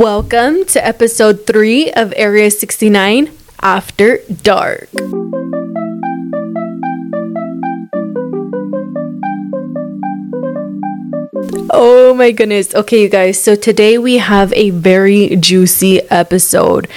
Welcome to episode 3 of Area 69 After Dark. Oh my goodness. Okay, you guys. So today we have a very juicy episode.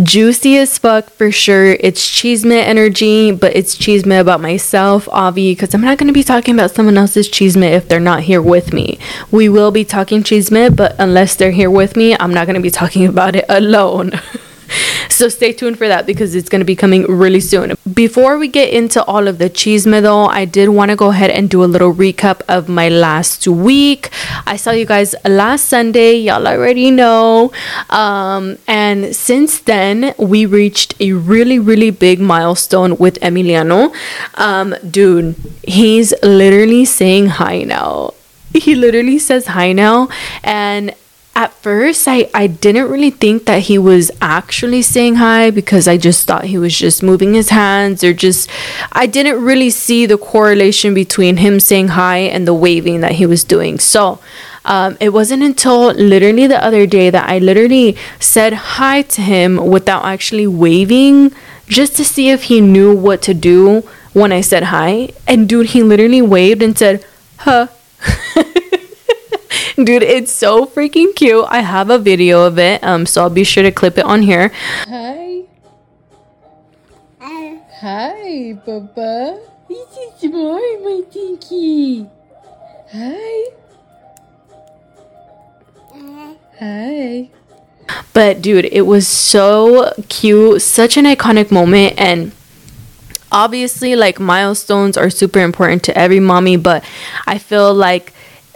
Juicy as fuck for sure. It's chisme energy, but it's chisme about myself, Avi, because I'm not going to be talking about someone else's chisme if they're not here with me. We will be talking chisme, but unless they're here with me, I'm not going to be talking about it alone. so stay tuned for that because it's going to be coming really soon. Before we get into all of the chisme though, I did want to go ahead and do a little recap of my last week. I saw you guys last Sunday, y'all already know. Um, and since then, we reached a really, really big milestone with Emiliano. Um, dude, he's literally saying hi now he literally says hi now and at first I, I didn't really think that he was actually saying hi because I just thought he was just moving his hands or just I didn't really see the correlation between him saying hi and the waving that he was doing. So um, it wasn't until literally the other day that I literally said hi to him without actually waving just to see if he knew what to do when I said hi. And dude, he literally waved and said, huh. Dude, it's so freaking cute. I have a video of it, um, so I'll be sure to clip it on here. Hi. Hi. Hi, Papa. This is more, my Tinky. Hi. Hi. But dude, it was so cute, such an iconic moment, and obviously, like milestones are super important to every mommy, but I feel like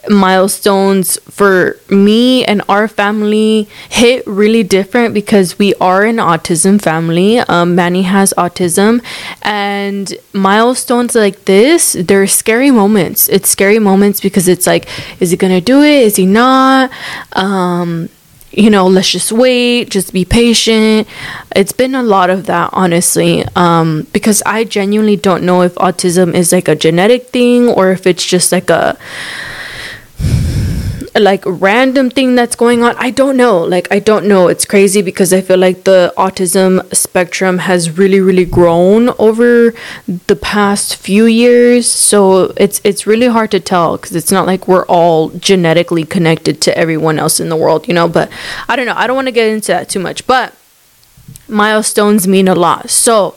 milestones for me and our family hit really different because we are an autism family. Um, Manny has autism, and milestones like this, they're scary moments. It's scary moments because it's like, is he gonna do it? Is he not? Um, you know, let's just wait, just be patient. It's been a lot of that, honestly, um, because I genuinely don't know if autism is like a genetic thing or if it's just like a like random thing that's going on i don't know. Like i don't know. It's crazy because i feel like the autism spectrum has really really grown over the past few years. So it's it's really hard to tell because it's not like we're all genetically connected to everyone else in the world you know? But i don't know. I don't want to get into that too much but milestones mean a lot. So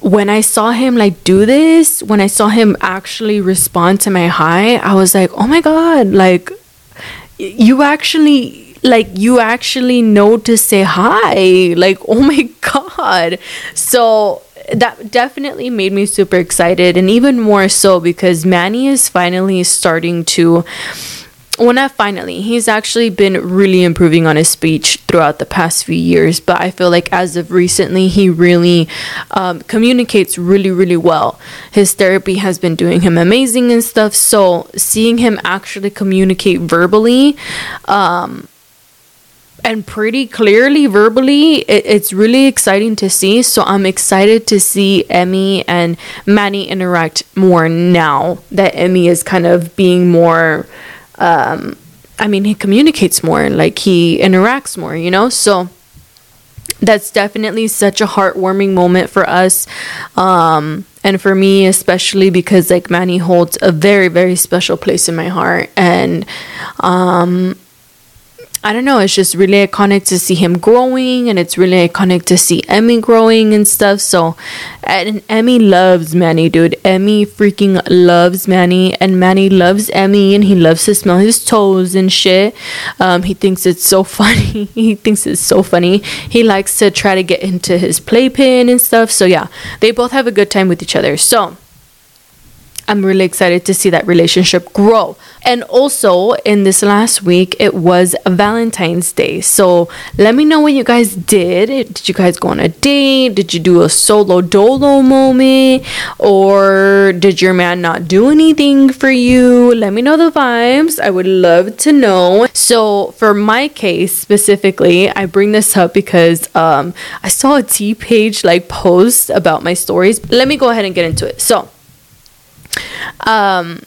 when I saw him like do this, when I saw him actually respond to my hi, I was like, "Oh my god, like you actually like you actually know to say hi like oh my god. So that definitely made me super excited and even more so because manny is finally starting to well finally. He's actually been really improving on his speech throughout the past few years but i feel like as of recently he really um, communicates really really well. His therapy has been doing him amazing and stuff so seeing him actually communicate verbally um, and pretty clearly verbally it, it's really exciting to see. So i'm excited to see emmy and manny interact more now that emmy is kind of being more um, I mean, he communicates more, like he interacts more, you know? So that's definitely such a heartwarming moment for us. Um, and for me, especially because like Manny holds a very, very special place in my heart. And, um, I don't know, it's just really iconic to see him growing and it's really iconic to see Emmy growing and stuff. So, and Emmy loves Manny, dude. Emmy freaking loves Manny and Manny loves Emmy and he loves to smell his toes and shit. Um, he thinks it's so funny. he thinks it's so funny. He likes to try to get into his playpen and stuff. So, yeah, they both have a good time with each other. So, I'm really excited to see that relationship grow. And also, in this last week, it was Valentine's Day. So, let me know what you guys did. Did you guys go on a date? Did you do a solo dolo moment? Or did your man not do anything for you? Let me know the vibes. I would love to know. So, for my case specifically, I bring this up because um, I saw a tea page like post about my stories. Let me go ahead and get into it. So, um,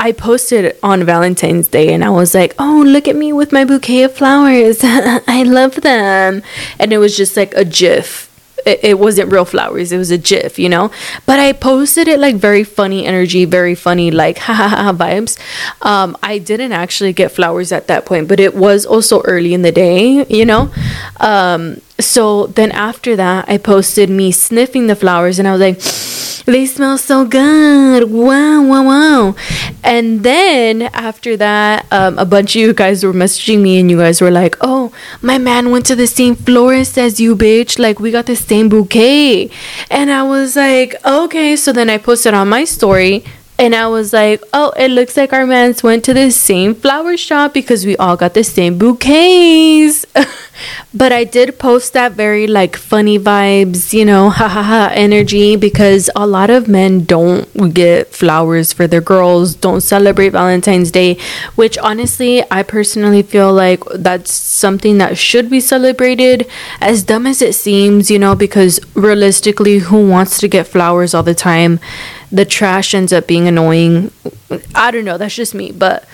I posted on Valentine's Day and I was like, oh, look at me with my bouquet of flowers. I love them. And it was just like a GIF. It, it wasn't real flowers, it was a GIF, you know? But I posted it like very funny energy, very funny, like ha ha ha vibes. Um, I didn't actually get flowers at that point, but it was also early in the day, you know? Um, so then after that, I posted me sniffing the flowers and I was like, they smell so good. Wow, wow, wow. And then after that, um, a bunch of you guys were messaging me and you guys were like, oh, my man went to the same florist as you, bitch. Like, we got the same bouquet. And I was like, okay. So then I posted on my story and I was like, oh, it looks like our mans went to the same flower shop because we all got the same bouquets. but I did post that very like funny vibes, you know, ha ha ha energy because a lot of men don't get flowers for their girls, don't celebrate Valentine's Day, which honestly, I personally feel like that's something that should be celebrated. As dumb as it seems, you know, because realistically, who wants to get flowers all the time? The trash ends up being annoying. I don't know, that's just me, but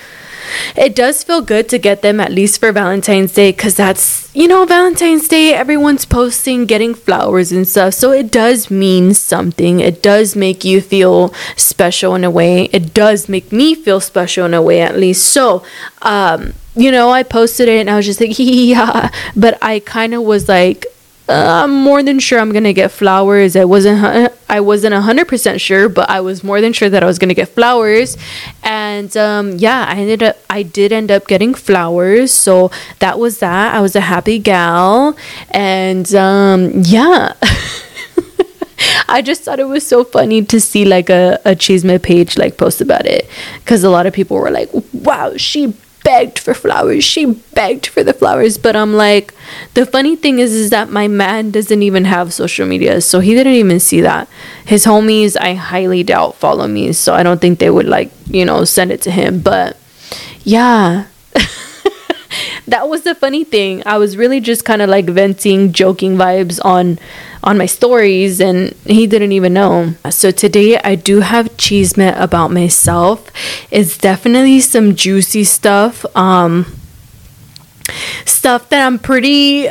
it does feel good to get them at least for Valentine's Day because that's, you know, Valentine's Day, everyone's posting getting flowers and stuff. So it does mean something. It does make you feel special in a way. It does make me feel special in a way, at least. So, um, you know, I posted it and I was just like, yeah, but I kind of was like, uh, I'm more than sure I'm gonna get flowers. I wasn't I wasn't hundred percent sure, but I was more than sure that I was gonna get flowers. And um, yeah, I ended up I did end up getting flowers. So that was that. I was a happy gal, and um, yeah. I just thought it was so funny to see like a, a Chisme page like post about it because a lot of people were like, wow, she begged for flowers. She begged for the flowers. But I'm like, the funny thing is, is that my man doesn't even have social media, so he didn't even see that. His homies, I highly doubt follow me, so I don't think they would like, you know, send it to him. But yeah. That was the funny thing. I was really just kind of like venting, joking vibes on on my stories and he didn't even know. So today I do have chisme about myself. It's definitely some juicy stuff. Um stuff that I'm pretty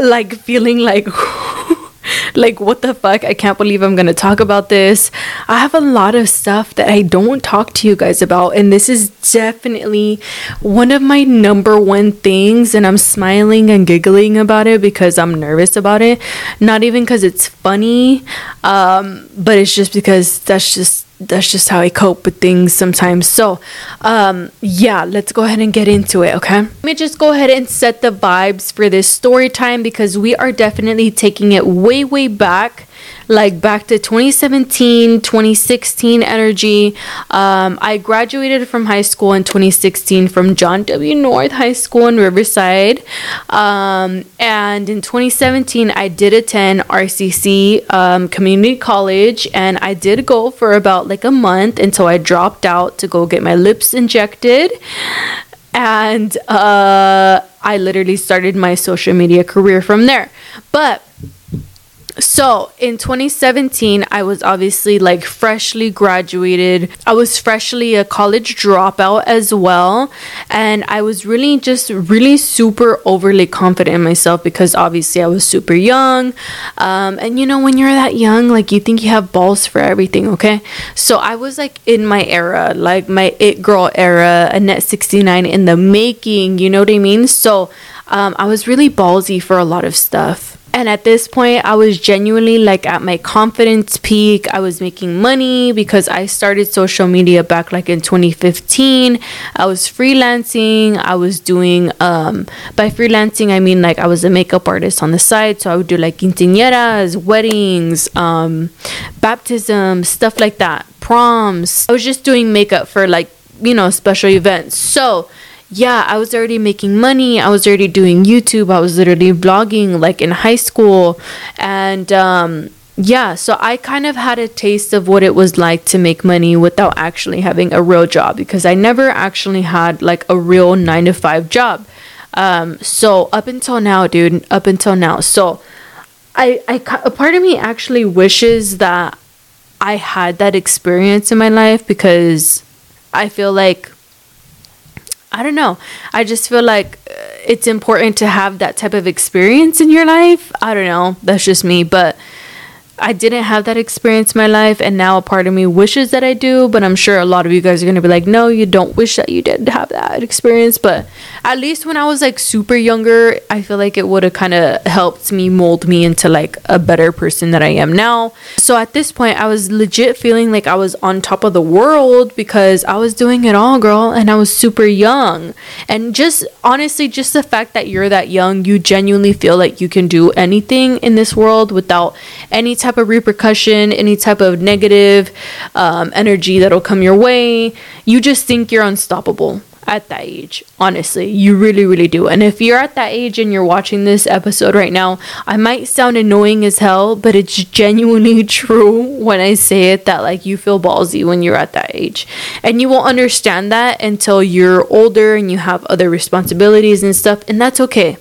like feeling like like what the fuck? I can't believe i'm gonna talk about this. I have a lot of stuff that i don't talk to you guys about and this is definitely one of my number one things and i'm smiling and giggling about it because i'm nervous about it. Not even because it's funny um, but it's just because that's just that's just how I cope with things sometimes. So, um, yeah, let's go ahead and get into it, okay? Let me just go ahead and set the vibes for this story time because we are definitely taking it way, way back like back to 2017, 2016 energy. Um, I graduated from high school in 2016 from John W. North High School in Riverside. Um, and in 2017, I did attend RCC um, Community College and I did go for about like a month until I dropped out to go get my lips injected and uh, I literally started my social media career from there. But so in 2017, I was obviously like freshly graduated. I was freshly a college dropout as well. And I was really just really super overly confident in myself because obviously I was super young. Um, and you know, when you're that young, like you think you have balls for everything, okay? So I was like in my era, like my it girl era, Annette 69 in the making, you know what I mean? So um, I was really ballsy for a lot of stuff. And at this point, I was genuinely like at my confidence peak. I was making money because I started social media back like in 2015. I was freelancing. I was doing, um, by freelancing, I mean like I was a makeup artist on the side. So I would do like quinceañeras, weddings, um, baptisms, stuff like that, proms. I was just doing makeup for like, you know, special events. So, yeah, I was already making money. I was already doing YouTube. I was literally vlogging like in high school. And um, yeah, so I kind of had a taste of what it was like to make money without actually having a real job because I never actually had like a real nine to five job. Um, so up until now, dude, up until now. So I, I, a part of me actually wishes that I had that experience in my life because I feel like I don't know. I just feel like uh, it's important to have that type of experience in your life. I don't know. That's just me, but I didn't have that experience in my life, and now a part of me wishes that I do. But I'm sure a lot of you guys are gonna be like, no, you don't wish that you did have that experience. But at least when I was like super younger, I feel like it would have kind of helped me mold me into like a better person that I am now. So at this point, I was legit feeling like I was on top of the world because I was doing it all, girl, and I was super young. And just honestly, just the fact that you're that young, you genuinely feel like you can do anything in this world without any type type of repercussion, any type of negative um, energy that'll come your way. You just think you're unstoppable at that age. Honestly, you really, really do. And if you're at that age and you're watching this episode right now, I might sound annoying as hell, but it's genuinely true when I say it that like you feel ballsy when you're at that age. And you won't understand that until you're older and you have other responsibilities and stuff, and that's okay.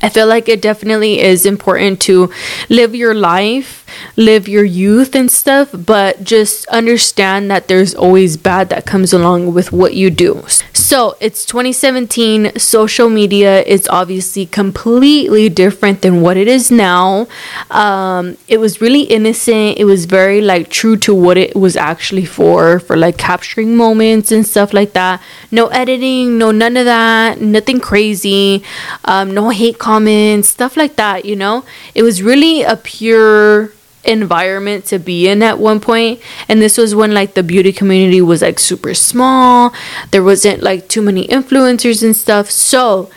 I feel like it definitely is important to live your life, live your youth and stuff, but just understand that there's always bad that comes along with what you do. So it's 2017. Social media is obviously completely different than what it is now. Um, it was really innocent. It was very like true to what it was actually for, for like capturing moments and stuff like that. No editing, no none of that, nothing crazy, um, no hate comments, stuff like that, you know? It was really a pure environment to be in at one point and this was when like the beauty community was like super small there wasn't like too many influencers and stuff so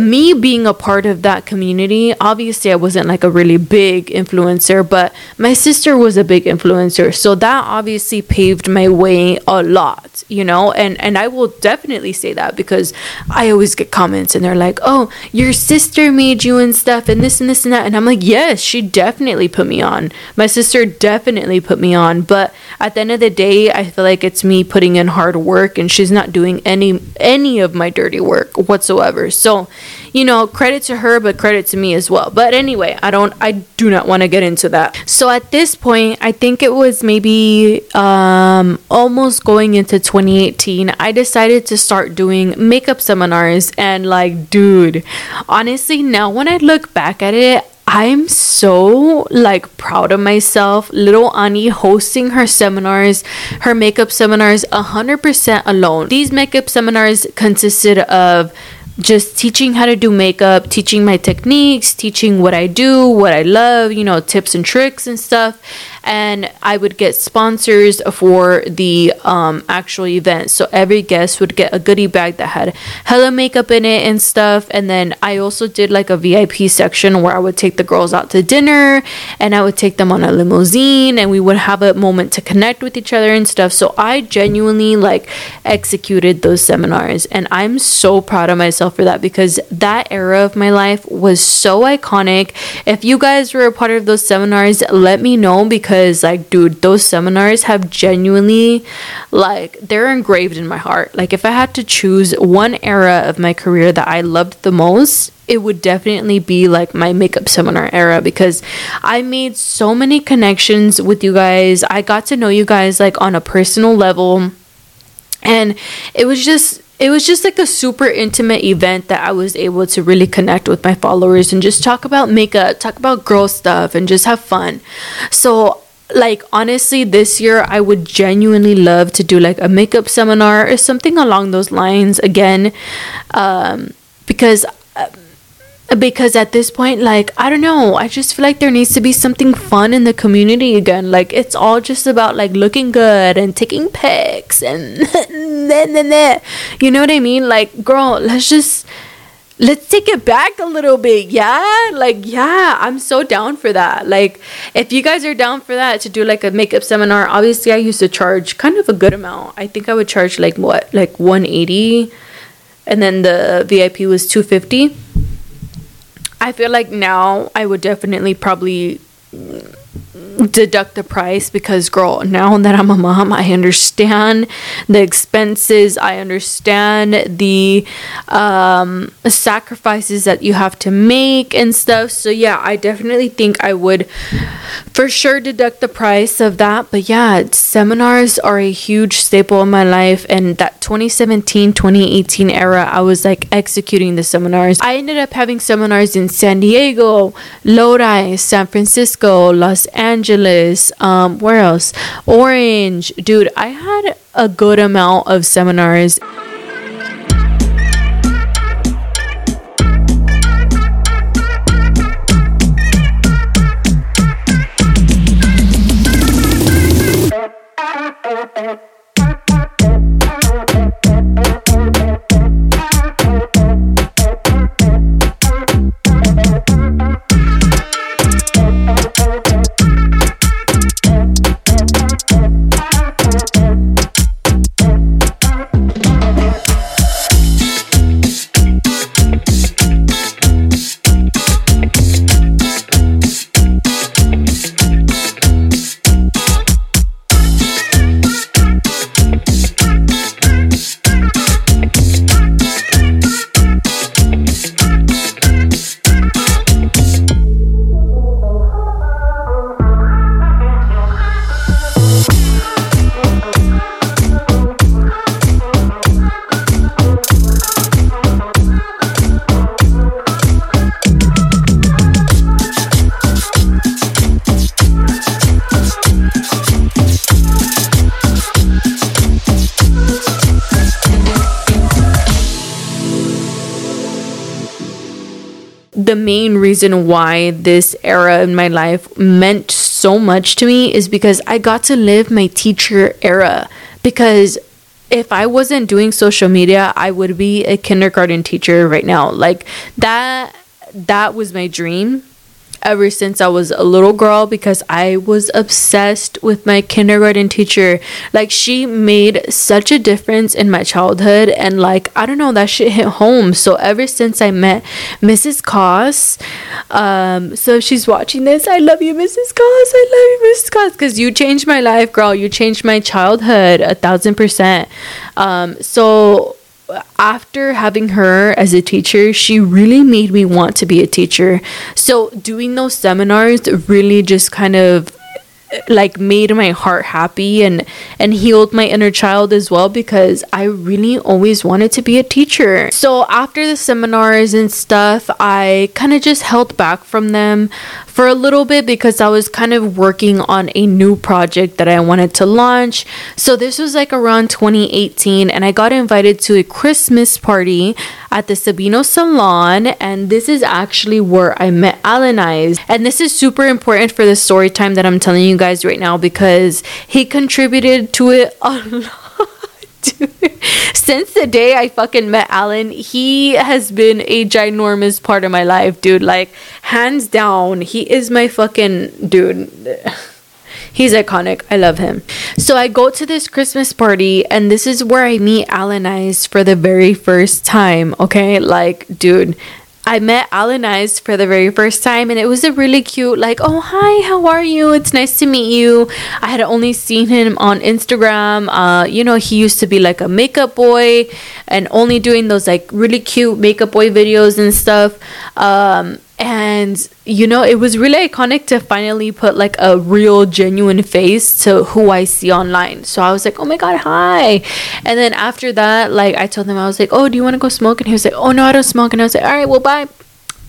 me being a part of that community, obviously I wasn't like a really big influencer, but my sister was a big influencer. So that obviously paved my way a lot, you know? And and I will definitely say that because I always get comments and they're like, "Oh, your sister made you and stuff and this and this and that." And I'm like, "Yes, she definitely put me on. My sister definitely put me on." But at the end of the day, I feel like it's me putting in hard work and she's not doing any any of my dirty work whatsoever. So, you know, credit to her, but credit to me as well. But anyway, I don't, I do not want to get into that. So at this point, I think it was maybe um, almost going into 2018, I decided to start doing makeup seminars. And like, dude, honestly, now when I look back at it, I'm so like proud of myself. Little Ani hosting her seminars, her makeup seminars 100% alone. These makeup seminars consisted of just teaching how to do makeup, teaching my techniques, teaching what I do, what I love, you know, tips and tricks and stuff and I would get sponsors for the um, actual event. So every guest would get a goodie bag that had hella makeup in it and stuff. And then I also did like a VIP section where I would take the girls out to dinner and I would take them on a limousine and we would have a moment to connect with each other and stuff. So I genuinely like executed those seminars and I'm so proud of myself for that because that era of my life was so iconic. If you guys were a part of those seminars, let me know because because like dude those seminars have genuinely like they're engraved in my heart like if i had to choose one era of my career that i loved the most it would definitely be like my makeup seminar era because I made so many connections with you guys. I got to know you guys like on a personal level. And it was just it was just like a super intimate event that I was able to really connect with my followers and just talk about makeup, talk about girl stuff, and just have fun. So, like, honestly, this year I would genuinely love to do like a makeup seminar or something along those lines again, um, because. Uh, because at this point like i don't know i just feel like there needs to be something fun in the community again like it's all just about like looking good and taking pics and then, then, then. you know what i mean like girl let's just let's take it back a little bit. Yeah like yeah i'm so down for that. Like if you guys are down for that to do like a makeup seminar obviously i used to charge kind of a good amount. I think i would charge like what like 180 and then the vip was 250 I feel like now I would definitely probably deduct the price because girl now that i'm a mom i understand the expenses i understand the um, sacrifices that you have to make and stuff so yeah i definitely think i would for sure deduct the price of that. But yeah, seminars are a huge staple in my life. And that 2017 2018 era, I was like executing the seminars. I ended up having seminars in San Diego, Lodi, San Francisco, Los Angeles, um, where else? Orange. Dude, I had a good amount of seminars. Reason why this era in my life meant so much to me is because I got to live my teacher era. Because if I wasn't doing social media, I would be a kindergarten teacher right now. Like that that was my dream ever since I was a little girl because I was obsessed with my kindergarten teacher. Like she made such a difference in my childhood and like I don't know that shit hit home. So ever since I met Mrs. Koss, um so she's watching this. I love you Mrs. Koss. I love you Mrs. Koss cuz you changed my life, girl. You changed my childhood a thousand percent. Um so after having her as a teacher, she really made me want to be a teacher. So, doing those seminars really just kind of like made my heart happy and and healed my inner child as well because I really always wanted to be a teacher. So after the seminars and stuff, I kind of just held back from them for a little bit because I was kind of working on a new project that I wanted to launch. So this was like around 2018 and I got invited to a Christmas party at the Sabino Salon and this is actually where I met Alanize. And this is super important for the story time that I'm telling you guys right now because he contributed to it a lot. Since the day I fucking met Alan, he has been a ginormous part of my life, dude. Like, hands down, he is my fucking dude. He's iconic. I love him. So I go to this Christmas party, and this is where I meet Alanize for the very first time. Okay, like, dude, I met Alanize for the very first time, and it was a really cute, like, oh, hi, how are you? It's nice to meet you. I had only seen him on Instagram. Uh, you know, he used to be like a makeup boy and only doing those like really cute makeup boy videos and stuff. Um, and you know it was really iconic to finally put like a real genuine face to who i see online. So i was like oh my god hi. And then after that like i told him i was like oh do you want to go smoke? And he was like oh no i don't smoke. And i was like all right well bye.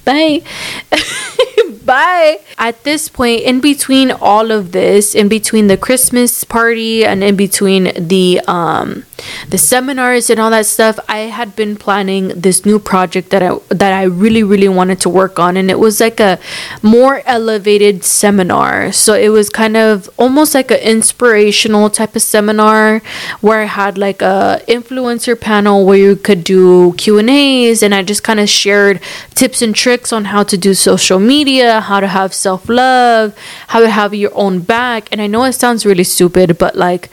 Bye. Bye. At this point in between all of this in between the christmas party and in between the um the seminars and all that stuff i had been planning this new project that i that i really really wanted to work on and it was like a more elevated seminar. So it was kind of almost like an inspirational type of seminar where i had like a influencer panel where you could do q and a's and i just kind of shared tips and tricks on how to do social media how to have self-love how to have your own back. And i know it sounds really stupid but like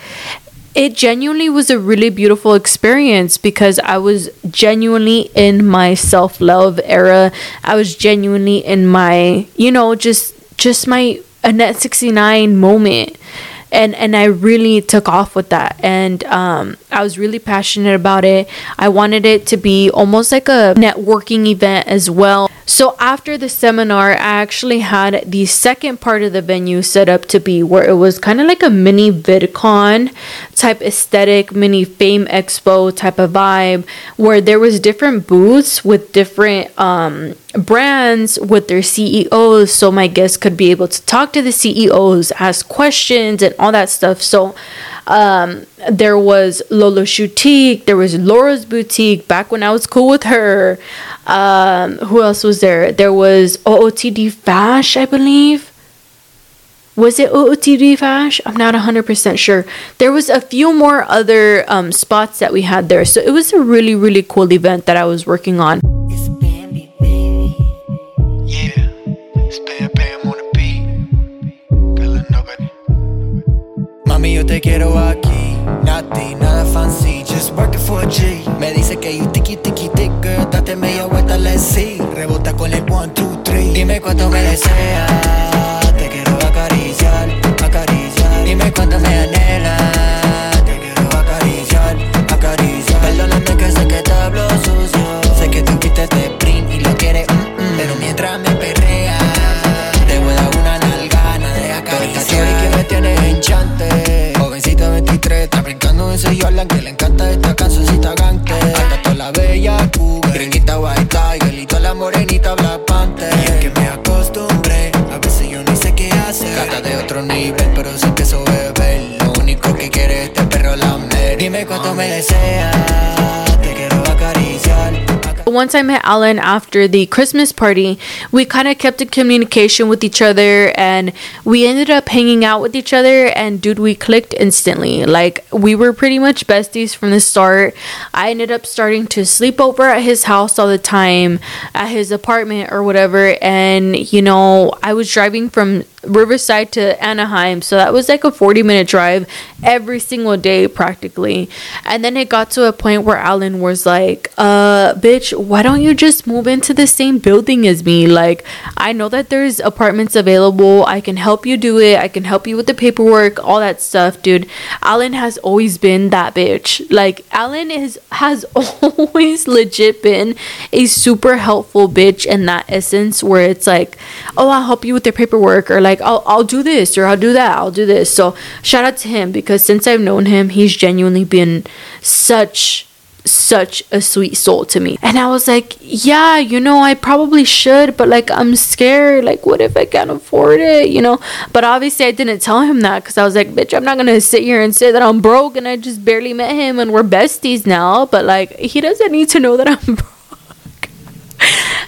it genuinely was a really beautiful experience because I was genuinely in my self-love era. I was genuinely in my, you know, just just my Annette 69 moment. And and I really took off with that. And um, I was really passionate about it. I wanted it to be almost like a networking event as well. So after the seminar, I actually had the second part of the venue set up to be where it was kind of like a mini VidCon type aesthetic, mini Fame Expo type of vibe, where there was different booths with different um, brands with their CEOs, so my guests could be able to talk to the CEOs, ask questions, and all that stuff. So um, there was Lolo Boutique, there was Laura's Boutique back when I was cool with her. Um, who else was there? There was OOTD Fash, I believe. Was it OOTD Fash? I'm not 100% sure. There was a few more other um, spots that we had there. So it was a really, really cool event that I was working on. Mami, yo te quiero aquí. Nati, nada fancy, just working for a G. Me dice que you tiki tiki tick, girl, date media vuelta, let's see. Rebota con el one, two, three. Dime cuánto me deseas, te quiero acariciar, acariciar. Dime cuánto me anhela, Que le encanta esta cancioncita gante. Hasta toda la bella cougar, gringuita white tiger y toda la morenita black panther. Y es que me acostumbré, a veces yo ni sé qué hacer. Gata de otro nivel, pero sé que eso beber. Lo único que quiere este perro lamer. Dime cuánto me deseas. Once I met Alan after the Christmas party, we kind of kept in communication with each other and we ended up hanging out with each other. And dude, we clicked instantly. Like, we were pretty much besties from the start. I ended up starting to sleep over at his house all the time, at his apartment or whatever. And, you know, I was driving from Riverside to Anaheim. So that was like a 40 minute drive every single day practically. And then it got to a point where Alan was like, uh, bitch, why don't you just move into the same building as me? Like, I know that there's apartments available. I can help you do it. I can help you with the paperwork, all that stuff, dude. Alan has always been that bitch. Like, Alan is has always legit been a super helpful bitch in that essence where it's like, oh, I'll help you with the paperwork or like I'll I'll do this or I'll do that. I'll do this. So shout out to him because since I've known him, he's genuinely been such such a sweet soul to me. And I was like, yeah, you know, I probably should, but like I'm scared. Like what if I can't afford it, you know? But obviously I didn't tell him that cuz I was like, bitch, I'm not going to sit here and say that I'm broke and I just barely met him and we're besties now, but like he doesn't need to know that I'm broke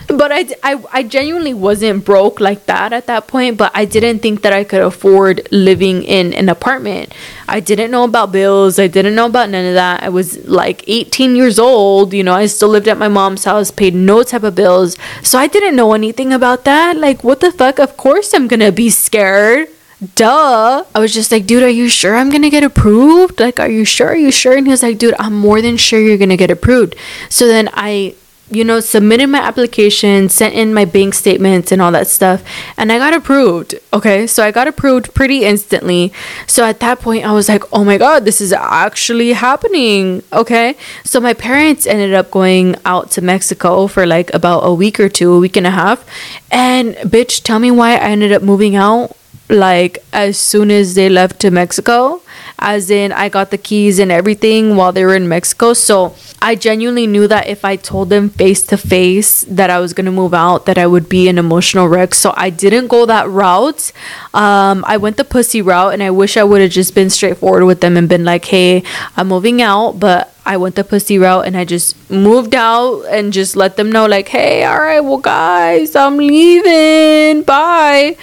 but I, I, I genuinely wasn't broke like that at that point but i didn't think that i could afford living in an apartment i didn't know about bills i didn't know about none of that i was like 18 years old you know i still lived at my mom's house paid no type of bills so i didn't know anything about that like what the fuck of course i'm gonna be scared duh. I was just like, dude, are you sure I'm gonna get approved? Like, are you sure? Are you sure? And he was like, dude, I'm more than sure you're gonna get approved. So then I you know, submitted my application, sent in my bank statements and all that stuff, and I got approved. Okay, so I got approved pretty instantly. So at that point, I was like, oh my god, this is actually happening. Okay, so my parents ended up going out to Mexico for like about a week or two, a week and a half. And bitch, tell me why I ended up moving out like as soon as they left to Mexico as in I got the keys and everything while they were in Mexico. So I genuinely knew that if I told them face to face that I was gonna move out, that I would be an emotional wreck. So I didn't go that route. Um, I went the pussy route, and I wish I would have just been straightforward with them and been like, "Hey, I'm moving out, but I went the pussy route and I just moved out and just let them know like, hey, all right, well guys, I'm leaving. Bye.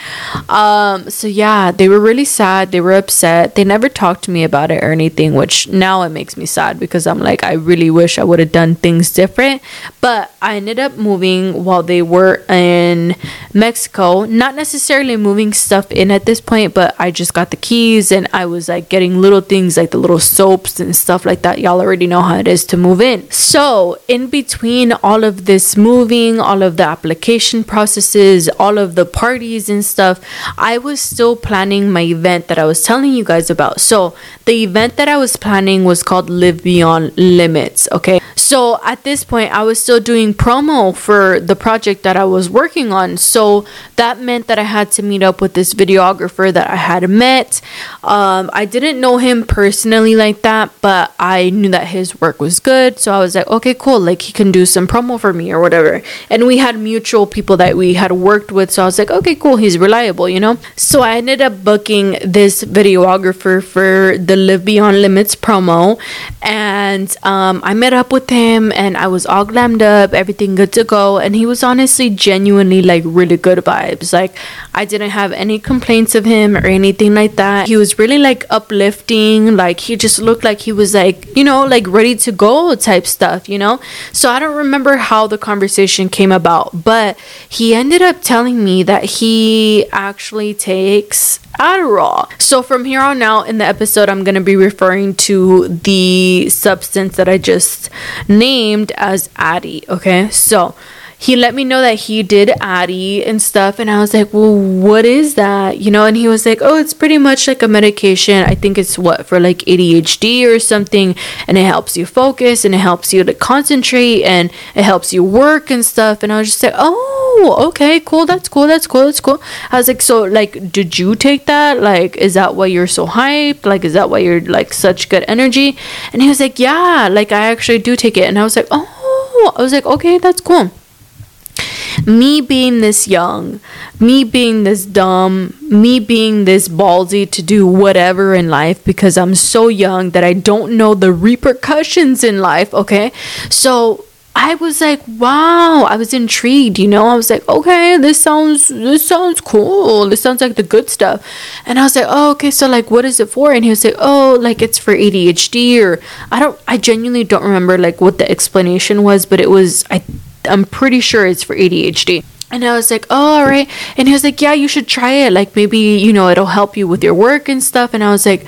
Um, so yeah, they were really sad. They were upset. They never talked to me about it or anything, which now it makes me sad because I'm like, I really wish I would have done things different. But I ended up moving while they were in Mexico. Not necessarily moving stuff in at this point, but I just got the keys and I was like getting little things like the little soaps and stuff like that. Y'all already know how it is to move in. So, in between all of this moving, all of the application processes, all of the parties and stuff, I was still planning my event that I was telling you guys about. So, the event that I was planning was called Live Beyond Limits, okay? So, at this point, I was still doing promo for the project that I was working on. So, that meant that I had to meet up with this videographer that I had met. Um, I didn't know him personally like that, but I knew that his work was good. So I was like, okay, cool. Like he can do some promo for me or whatever. And we had mutual people that we had worked with. So I was like, okay, cool. He's reliable, you know? So I ended up booking this videographer for the Live Beyond Limits promo. And um, I met up with him and I was all glammed up, everything good to go. And he was honestly genuinely like really good vibes. Like I didn't have any complaints of him or anything like that. He was really like uplifting. Like he just looked like he was like, you know, like ready to go type stuff, you know? So I don't remember how the conversation came about, but he ended up telling me that he actually takes Adderall. So from here on out in the episode, I'm going to be referring to the substance that I just named as Addy. Okay. So he let me know that he did Addy and stuff. And I was like, well, what is that? You know, and he was like, oh, it's pretty much like a medication. I think it's what for like ADHD or something. And it helps you focus and it helps you to concentrate and it helps you work and stuff. And I was just like, oh, okay, cool. That's cool. That's cool. That's cool. I was like, so like, did you take that? Like, is that why you're so hyped? Like, is that why you're like such good energy? And he was like, yeah, like I actually do take it. And I was like, oh, I was like, okay, that's cool me being this young, me being this dumb, me being this ballsy to do whatever in life because I'm so young that I don't know the repercussions in life, okay? So I was like, wow, I was intrigued, you know. I was like, okay, this sounds this sounds cool. This sounds like the good stuff. And I was like, oh, okay, so like what is it for? And he was like, oh, like it's for ADHD or I don't I genuinely don't remember like what the explanation was, but it was I I'm pretty sure it's for ADHD. And I was like, oh, all right. And he was like, yeah, you should try it. Like, maybe, you know, it'll help you with your work and stuff. And I was like,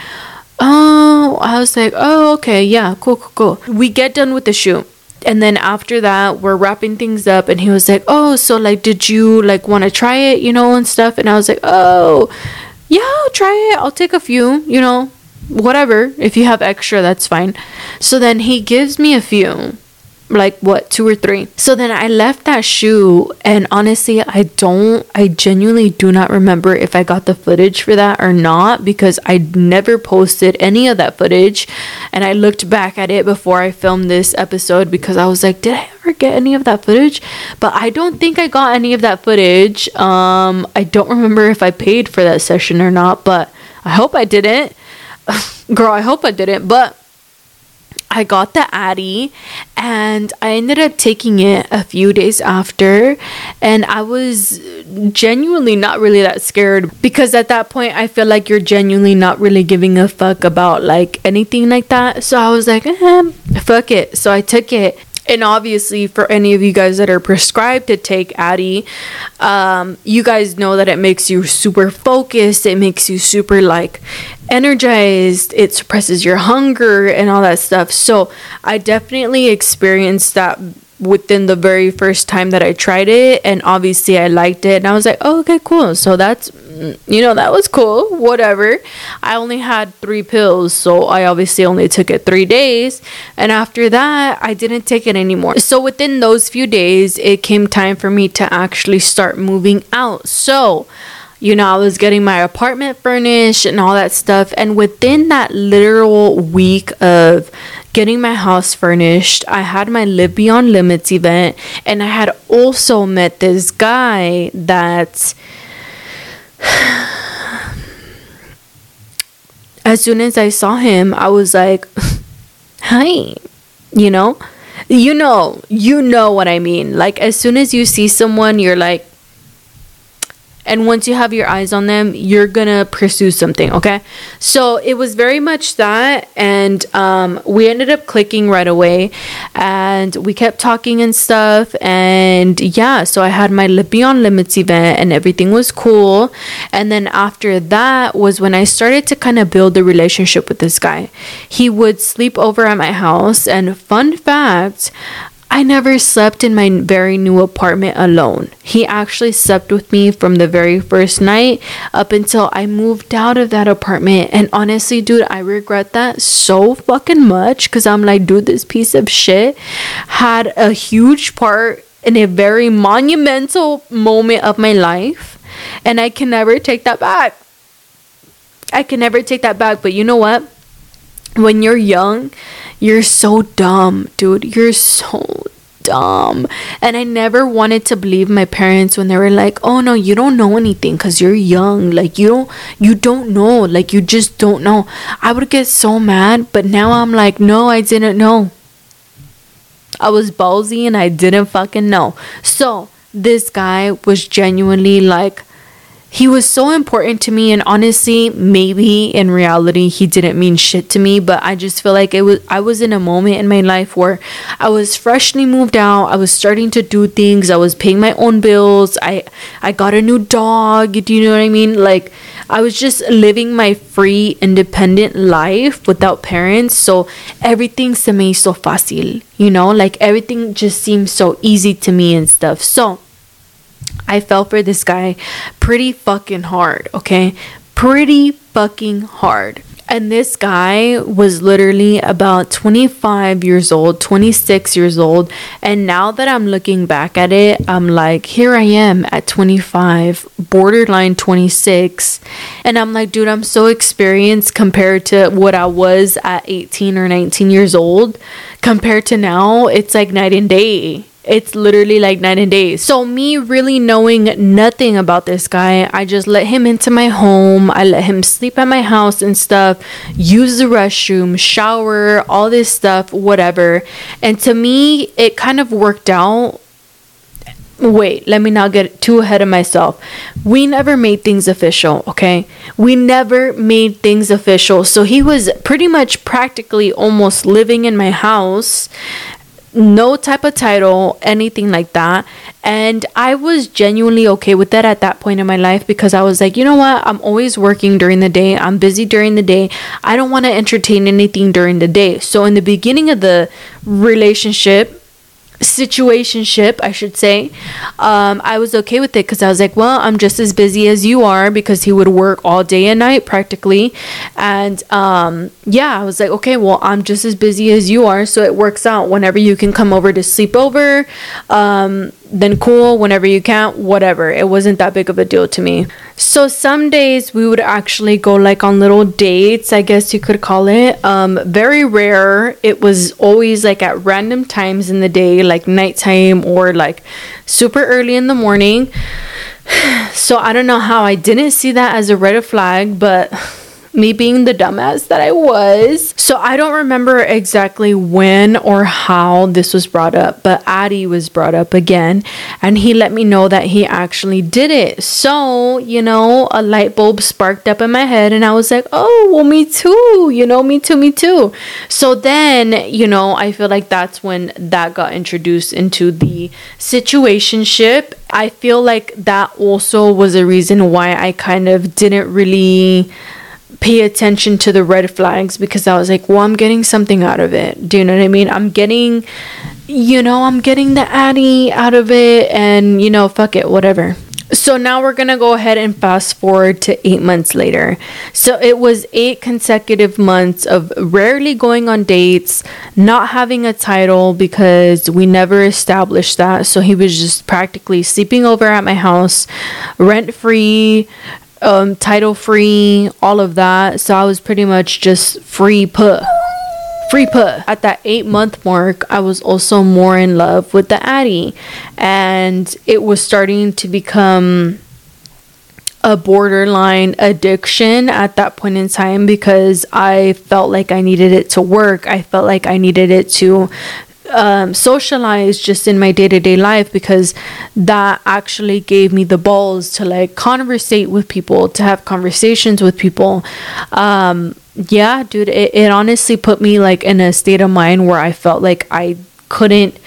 oh, I was like, oh, okay, yeah, cool, cool, cool. We get done with the shoot. And then after that, we're wrapping things up. And he was like, oh, so like, did you like want to try it, you know, and stuff? And I was like, oh, yeah, I'll try it. I'll take a few, you know, whatever. If you have extra, that's fine. So then he gives me a few like what two or three. So then i left that shoe and honestly i don't i genuinely do not remember if i got the footage for that or not because i never posted any of that footage. And i looked back at it before i filmed this episode because i was like did i ever get any of that footage? But i don't think i got any of that footage. Um i don't remember if i paid for that session or not but i hope i didn't. Girl i hope i didn't but I got the Addy and I ended up taking it a few days after. And I was genuinely not really that scared because at that point, I feel like you're genuinely not really giving a fuck about like anything like that. So I was like, eh, fuck it. So I took it and obviously for any of you guys that are prescribed to take addy um, you guys know that it makes you super focused. It makes you super like energized. It suppresses your hunger and all that stuff. So i definitely experienced that within the very first time that I tried it. And obviously I liked it. And I was like, oh, okay, cool. So that's you know, that was cool. Whatever. I only had 3 pills, so I obviously only took it 3 days and after that, I didn't take it anymore. So within those few days, it came time for me to actually start moving out. So, you know, I was getting my apartment furnished and all that stuff. And within that literal week of getting my house furnished, I had my Live Beyond Limits event. And I had also met this guy that. As soon as I saw him, I was like, hi, you know? You know, you know what I mean. Like, as soon as you see someone, you're like, and once you have your eyes on them you're gonna pursue something okay? So it was very much that and um, we ended up clicking right away and we kept talking and stuff and yeah so i had my beyond limits event and everything was cool. And then after that was when i started to kind of build the relationship with this guy. He would sleep over at my house and fun fact I never slept in my very new apartment alone. He actually slept with me from the very first night up until I moved out of that apartment. And honestly, dude, I regret that so fucking much because I'm like, dude, this piece of shit had a huge part in a very monumental moment of my life. And I can never take that back. I can never take that back. But you know what? When you're young, you're so dumb, dude. You're so dumb. And I never wanted to believe my parents when they were like, "Oh no, you don't know anything cuz you're young. Like you don't you don't know. Like you just don't know." I would get so mad, but now I'm like, "No, I didn't know." I was ballsy and I didn't fucking know. So, this guy was genuinely like he was so important to me and honestly maybe in reality he didn't mean shit to me but i just feel like it was i was in a moment in my life where i was freshly moved out i was starting to do things i was paying my own bills i i got a new dog do you know what i mean? Like i was just living my free independent life without parents so everything se me hizo fácil you know? Like everything just seemed so easy to me and stuff. So I fell for this guy pretty fucking hard, okay? Pretty fucking hard. And this guy was literally about 25 years old, 26 years old. And now that I'm looking back at it, I'm like, here I am at 25, borderline 26. And I'm like, dude, I'm so experienced compared to what I was at 18 or 19 years old. Compared to now, it's like night and day it's literally like night and day. So, me really knowing nothing about this guy, I just let him into my home. I let him sleep at my house and stuff, use the restroom, shower, all this stuff, whatever. And to me, it kind of worked out. Wait, let me not get too ahead of myself. We never made things official, okay? We never made things official. So he was pretty much practically almost living in my house no type of title, anything like that. And I was genuinely okay with that at that point in my life because I was like, you know what? I'm always working during the day. I'm busy during the day. I don't want to entertain anything during the day. So in the beginning of the relationship, situationship, I should say, um, I was okay with it because I was like, well, I'm just as busy as you are because he would work all day and night practically. And um, yeah, I was like, okay, well, I'm just as busy as you are. So it works out whenever you can come over to sleep over. Um, then cool whenever you can't whatever. It wasn't that big of a deal to me. So some days we would actually go like on little dates i guess you could call it. Um very rare. It was always like at random times in the day like nighttime or like super early in the morning. So i don't know how. I didn't see that as a red flag but me being the dumbass that I was. So I don't remember exactly when or how this was brought up, but Addy was brought up again and he let me know that he actually did it. So, you know, a light bulb sparked up in my head and I was like, oh, well, me too, you know, me too, me too. So then, you know, I feel like that's when that got introduced into the situationship. I feel like that also was a reason why I kind of didn't really pay attention to the red flags because I was like, well, I'm getting something out of it. Do you know what I mean? I'm getting, you know, I'm getting the Addy out of it and, you know, fuck it, whatever. So now we're gonna go ahead and fast forward to eight months later. So it was eight consecutive months of rarely going on dates, not having a title because we never established that. So he was just practically sleeping over at my house, rent free, um, title free, all of that. So I was pretty much just free put. Free put. At that eight month mark, I was also more in love with the Addy. And it was starting to become a borderline addiction at that point in time because I felt like I needed it to work. I felt like I needed it to um, socialize just in my day-to-day life because that actually gave me the balls to like conversate with people to have conversations with people. Um, yeah dude it, it honestly put me like in a state of mind where i felt like i couldn't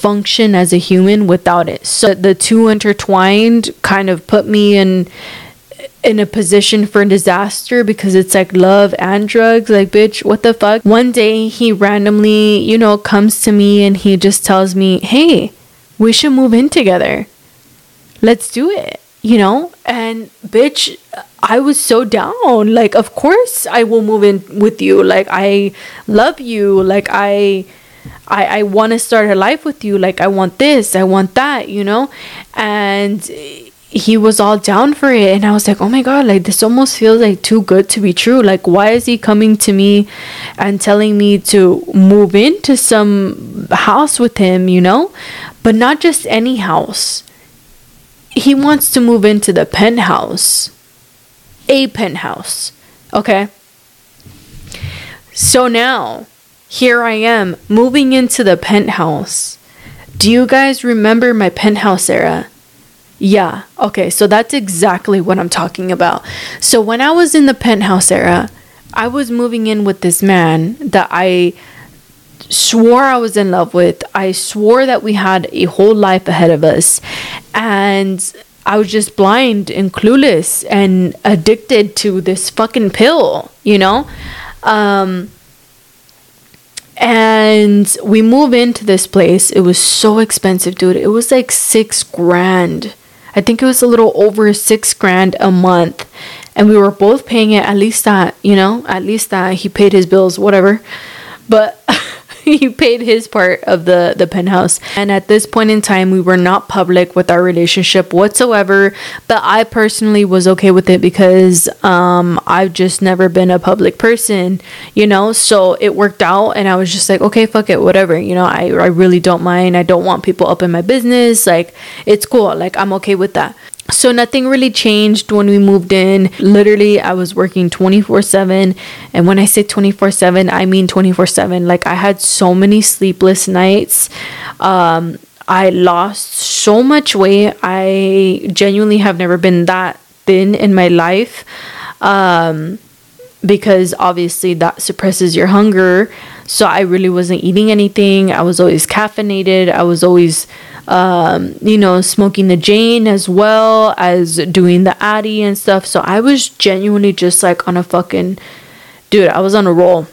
function as a human without it. So the two intertwined kind of put me in in a position for disaster because it's like love and drugs. Like, bitch, what the fuck? One day he randomly, you know, comes to me and he just tells me, hey, we should move in together. Let's do it, you know? And bitch, I was so down. Like, of course I will move in with you. Like, I love you. Like, I. I, I want to start a life with you. Like, I want this, I want that, you know? And he was all down for it. And i was like oh my god like this almost feels like too good to be true. Like why is he coming to me and telling me to move into some house with him you know? But not just any house. He wants to move into the penthouse. A penthouse. Okay? So now here i am moving into the penthouse. Do you guys remember my penthouse era yeah. Okay. So that's exactly what I'm talking about. So when I was in the penthouse era, I was moving in with this man that I swore I was in love with. I swore that we had a whole life ahead of us. And I was just blind and clueless and addicted to this fucking pill, you know? Um, and we move into this place. It was so expensive, dude. It was like six grand I think it was a little over six grand a month. And we were both paying it at least that, you know, at least that he paid his bills, whatever. But he paid his part of the the penthouse. And at this point in time we were not public with our relationship whatsoever. But i personally was okay with it because um i've just never been a public person you know? So it worked out and i was just like okay fuck it whatever you know? I, I really don't mind. I don't want people up in my business. Like it's cool. Like i'm okay with that so nothing really changed when we moved in. Literally, I was working 24 7. And when I say 24 7, I mean 24 7. Like, I had so many sleepless nights. Um, I lost so much weight. I genuinely have never been that thin in my life. Um, because obviously that suppresses your hunger. So I really wasn't eating anything. I was always caffeinated. I was always um, you know, smoking the Jane as well as doing the Addy and stuff. So I was genuinely just like on a fucking dude, I was on a roll.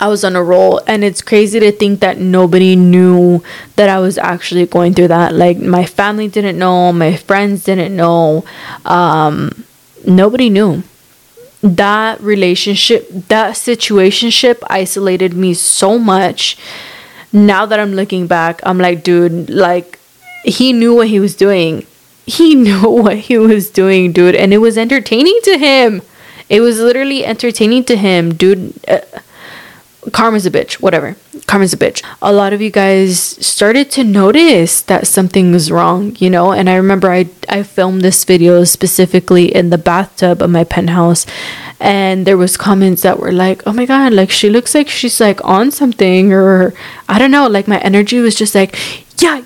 I was on a roll and it's crazy to think that nobody knew that I was actually going through that. Like my family didn't know, my friends didn't know. Um nobody knew. That relationship, that situationship isolated me so much now that I'm looking back, I'm like, dude, like he knew what he was doing. He knew what he was doing, dude, and it was entertaining to him. It was literally entertaining to him, dude. Uh, karma's a bitch, whatever. Karma's a bitch. A lot of you guys started to notice that something was wrong, you know. And I remember I I filmed this video specifically in the bathtub of my penthouse, and there was comments that were like oh my god like she looks like she's like on something or i don't know like my energy was just like yeah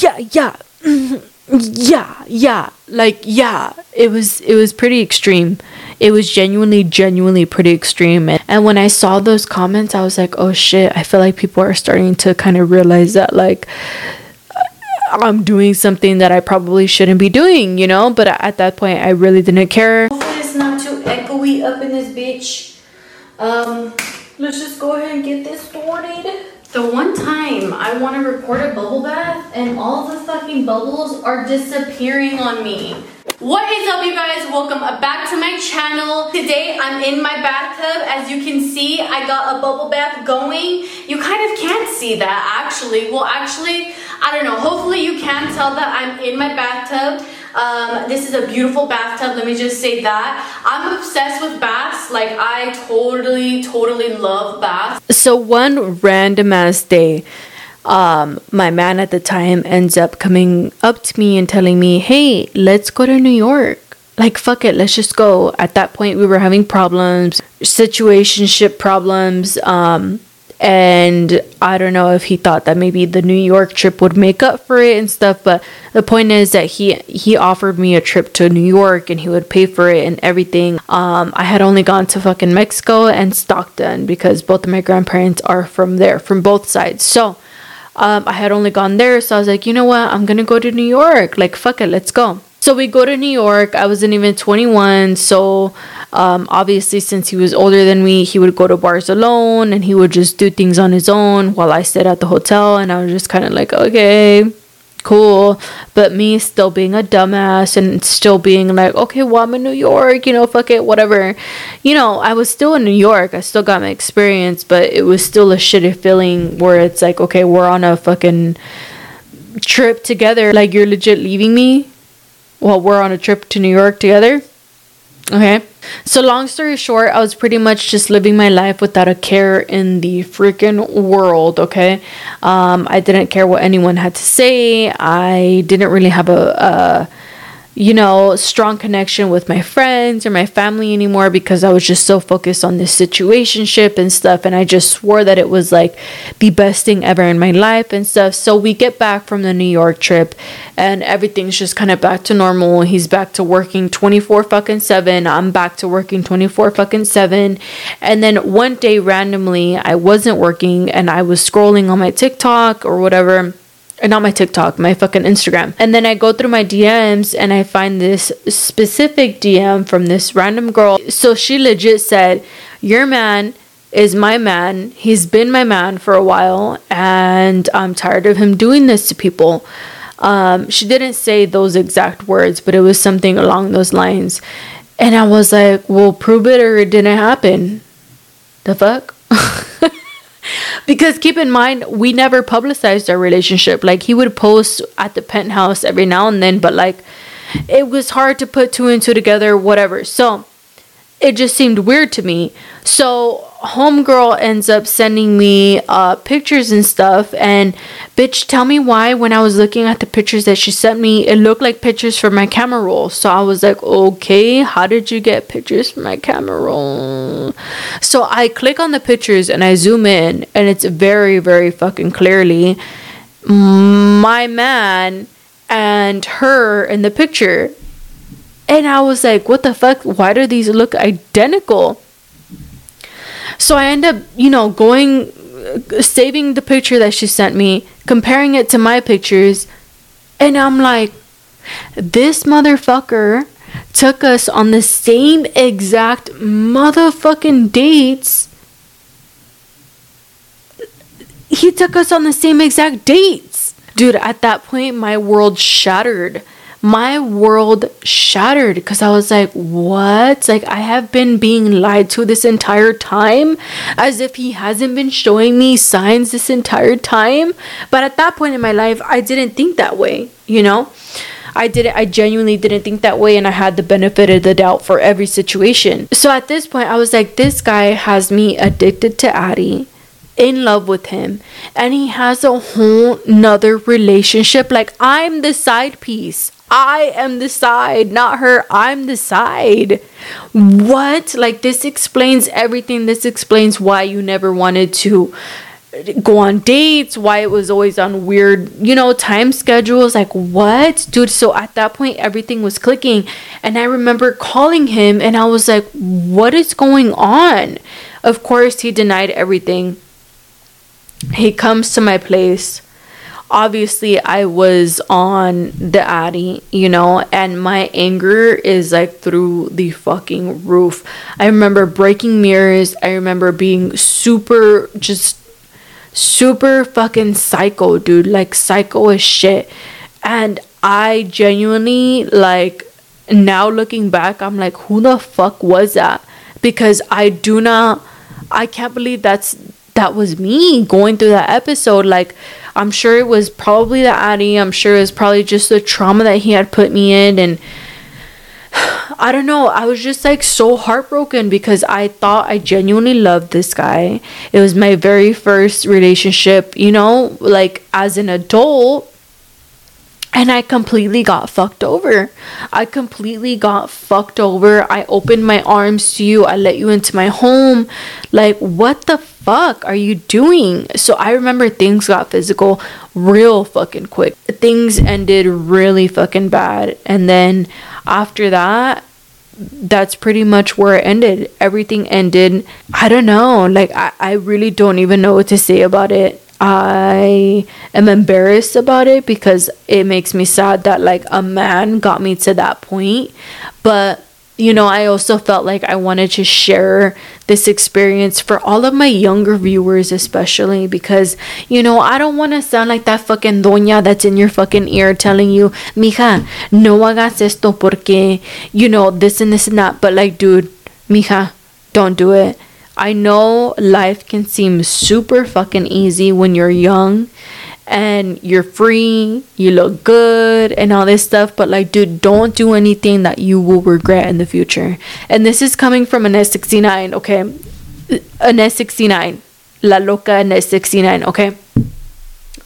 yeah yeah yeah yeah like yeah it was it was pretty extreme it was genuinely genuinely pretty extreme and, when i saw those comments i was like oh shit i feel like people are starting to kind of realize that like i'm doing something that i probably shouldn't be doing you know but at that point i really didn't care Hopefully it's not too echoey up in this bitch. Um, let's just go ahead and get this started. The one time I want to record a bubble bath and all the fucking bubbles are disappearing on me. What is up you guys? Welcome back to my channel. Today I'm in my bathtub. As you can see, I got a bubble bath going. You kind of can't see that actually. Well, actually, I don't know. Hopefully you can tell that I'm in my bathtub. Um, this is a beautiful bathtub, let me just say that. I'm obsessed with baths, like I totally, totally love baths. So one random ass day, um, my man at the time ends up coming up to me and telling me, hey, let's go to New York. Like, fuck it, let's just go. At that point, we were having problems, situationship problems. Um, and I don't know if he thought that maybe the New York trip would make up for it and stuff, but the point is that he he offered me a trip to New York and he would pay for it and everything. Um, I had only gone to fucking Mexico and Stockton because both of my grandparents are from there, from both sides. So um, I had only gone there, so I was like, you know what, I'm gonna go to New York. Like, fuck it, let's go. So we go to New York. I wasn't even 21. So um, obviously, since he was older than me, he would go to bars alone and he would just do things on his own while I stayed at the hotel. And I was just kind of like, okay, cool. But me still being a dumbass and still being like, okay, well, I'm in New York, you know, fuck it, whatever. You know, I was still in New York. I still got my experience, but it was still a shitty feeling where it's like, okay, we're on a fucking trip together. Like, you're legit leaving me while we're on a trip to New York together. Okay. So long story short, I was pretty much just living my life without a care in the freaking world, okay? Um I didn't care what anyone had to say. I didn't really have a, a you know, strong connection with my friends or my family anymore because I was just so focused on this situationship and stuff. And I just swore that it was like the best thing ever in my life and stuff. So we get back from the New York trip and everything's just kind of back to normal. He's back to working 24 fucking 7. I'm back to working 24 fucking 7. And then one day randomly, I wasn't working and I was scrolling on my TikTok or whatever not my TikTok, my fucking Instagram. And then I go through my DMs and I find this specific DM from this random girl. So she legit said, Your man is my man. He's been my man for a while and I'm tired of him doing this to people. Um, she didn't say those exact words, but it was something along those lines. And I was like, Well, prove it or it didn't happen. The fuck? Because keep in mind we never publicized our relationship. Like he would post at the penthouse every now and then but like it was hard to put two and two together whatever. So it just seemed weird to me. So homegirl ends up sending me uh, pictures and stuff and bitch tell me why when i was looking at the pictures that she sent me it looked like pictures from my camera roll. So i was like okay how did you get pictures from my camera roll? So i click on the pictures and i zoom in and it's very very fucking clearly my man and her in the picture. And i was like what the fuck? Why do these look identical so I end up, you know, going, saving the picture that she sent me, comparing it to my pictures, and I'm like, this motherfucker took us on the same exact motherfucking dates. He took us on the same exact dates. Dude, at that point, my world shattered my world shattered because I was like, what? Like, I have been being lied to this entire time as if he hasn't been showing me signs this entire time. But at that point in my life, I didn't think that way, you know? I didn't I genuinely didn't think that way and I had the benefit of the doubt for every situation. So at this point I was like this guy has me addicted to Addy in love with him and he has a whole nother relationship like i'm the side piece i am the side not her i'm the side. What? Like this explains everything. This explains why you never wanted to go on dates why it was always on weird you know time schedules. Like what? Dude so at that point everything was clicking. And i remember calling him and i was like what is going on? Of course he denied everything. He comes to my place obviously i was on the addy you know and my anger is like through the fucking roof. I remember breaking mirrors. I remember being super just super fucking psycho dude like psycho as shit. And i genuinely like now looking back i'm like who the fuck was that? Because i do not i can't believe that's that was me going through that episode. Like, I'm sure it was probably the Addy. I'm sure it was probably just the trauma that he had put me in. And I don't know. I was just like so heartbroken because I thought I genuinely loved this guy. It was my very first relationship, you know, like as an adult. And I completely got fucked over. I completely got fucked over. I opened my arms to you. I let you into my home. Like, what the fuck are you doing? So I remember things got physical real fucking quick. Things ended really fucking bad. And then after that, that's pretty much where it ended. Everything ended. I don't know. Like, I, I really don't even know what to say about it. I am embarrassed about it because it makes me sad that like a man got me to that point. But you know, I also felt like I wanted to share this experience for all of my younger viewers, especially because, you know, I don't want to sound like that fucking doña that's in your fucking ear telling you, mija, no hagas esto porque, you know, this and this and that. But like, dude, mija, don't do it. I know life can seem super fucking easy when you're young and you're free, you look good, and all this stuff. But like, dude, don't do anything that you will regret in the future. And this is coming from an S69, okay? An S69. La Loca an S69, okay?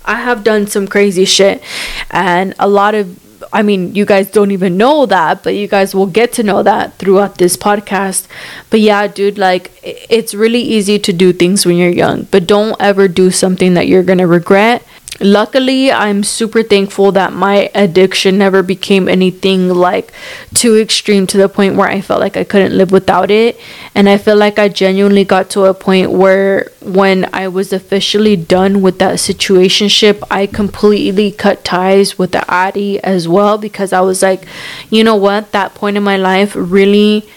I have done some crazy shit, and a lot of I mean, you guys don't even know that, but you guys will get to know that throughout this podcast. But yeah, dude, like it's really easy to do things when you're young, but don't ever do something that you're going to regret luckily i'm super thankful that my addiction never became anything like too extreme to the point where i felt like i couldn't live without it. And i feel like i genuinely got to a point where when i was officially done with that situationship i completely cut ties with the addy as well because i was like you know what? That point in my life really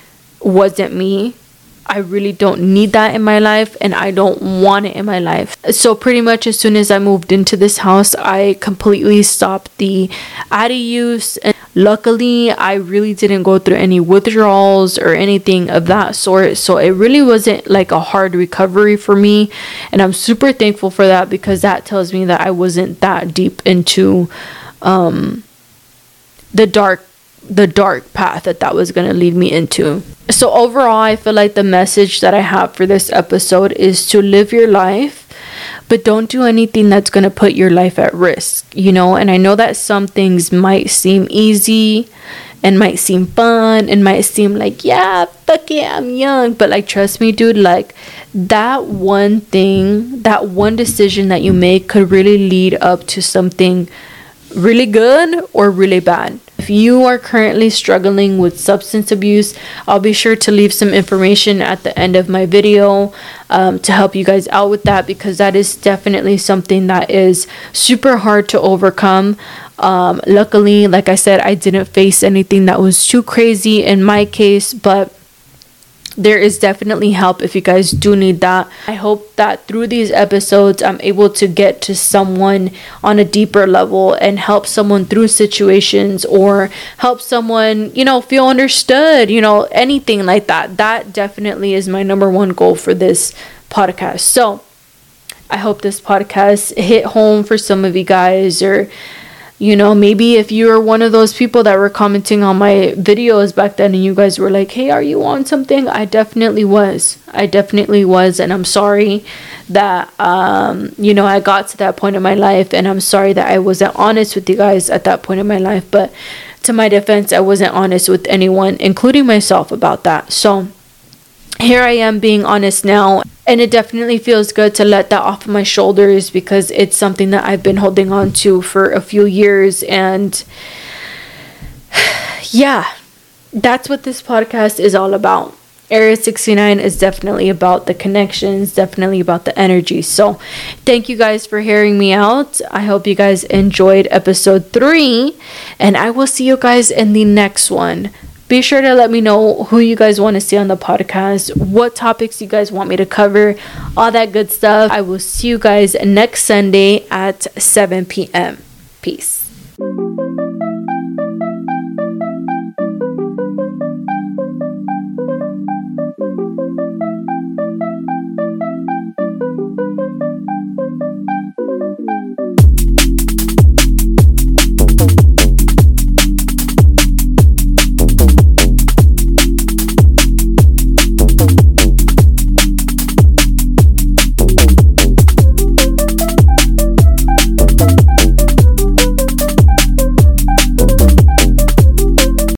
wasn't me I really don't need that in my life and I don't want it in my life. So, pretty much as soon as I moved into this house, I completely stopped the Addy use. And luckily, I really didn't go through any withdrawals or anything of that sort. So, it really wasn't like a hard recovery for me. And I'm super thankful for that because that tells me that I wasn't that deep into um, the dark the dark path that that was going to lead me into. So, overall, I feel like the message that I have for this episode is to live your life, but don't do anything that's going to put your life at risk, you know? And I know that some things might seem easy and might seem fun and might seem like, yeah, fuck it, I'm young. But, like, trust me, dude, like, that one thing, that one decision that you make could really lead up to something really good or really bad. If you are currently struggling with substance abuse, I'll be sure to leave some information at the end of my video um, to help you guys out with that because that is definitely something that is super hard to overcome. Um, luckily, like I said, I didn't face anything that was too crazy in my case, but there is definitely help if you guys do need that. I hope that through these episodes, I'm able to get to someone on a deeper level and help someone through situations or help someone, you know, feel understood, you know, anything like that. That definitely is my number one goal for this podcast. So, I hope this podcast hit home for some of you guys or you know, maybe if you're one of those people that were commenting on my videos back then and you guys were like, hey, are you on something? I definitely was. I definitely was. And I'm sorry that, um, you know, I got to that point in my life. And I'm sorry that I wasn't honest with you guys at that point in my life. But to my defense, I wasn't honest with anyone, including myself, about that. So, here I am being honest now. And it definitely feels good to let that off of my shoulders because it's something that I've been holding on to for a few years. And yeah, that's what this podcast is all about. Area 69 is definitely about the connections, definitely about the energy. So, thank you guys for hearing me out. I hope you guys enjoyed episode 3, and I will see you guys in the next one be sure to let me know who you guys want to see on the podcast, what topics you guys want me to cover, all that good stuff. I will see you guys next Sunday at 7 p.m. Peace.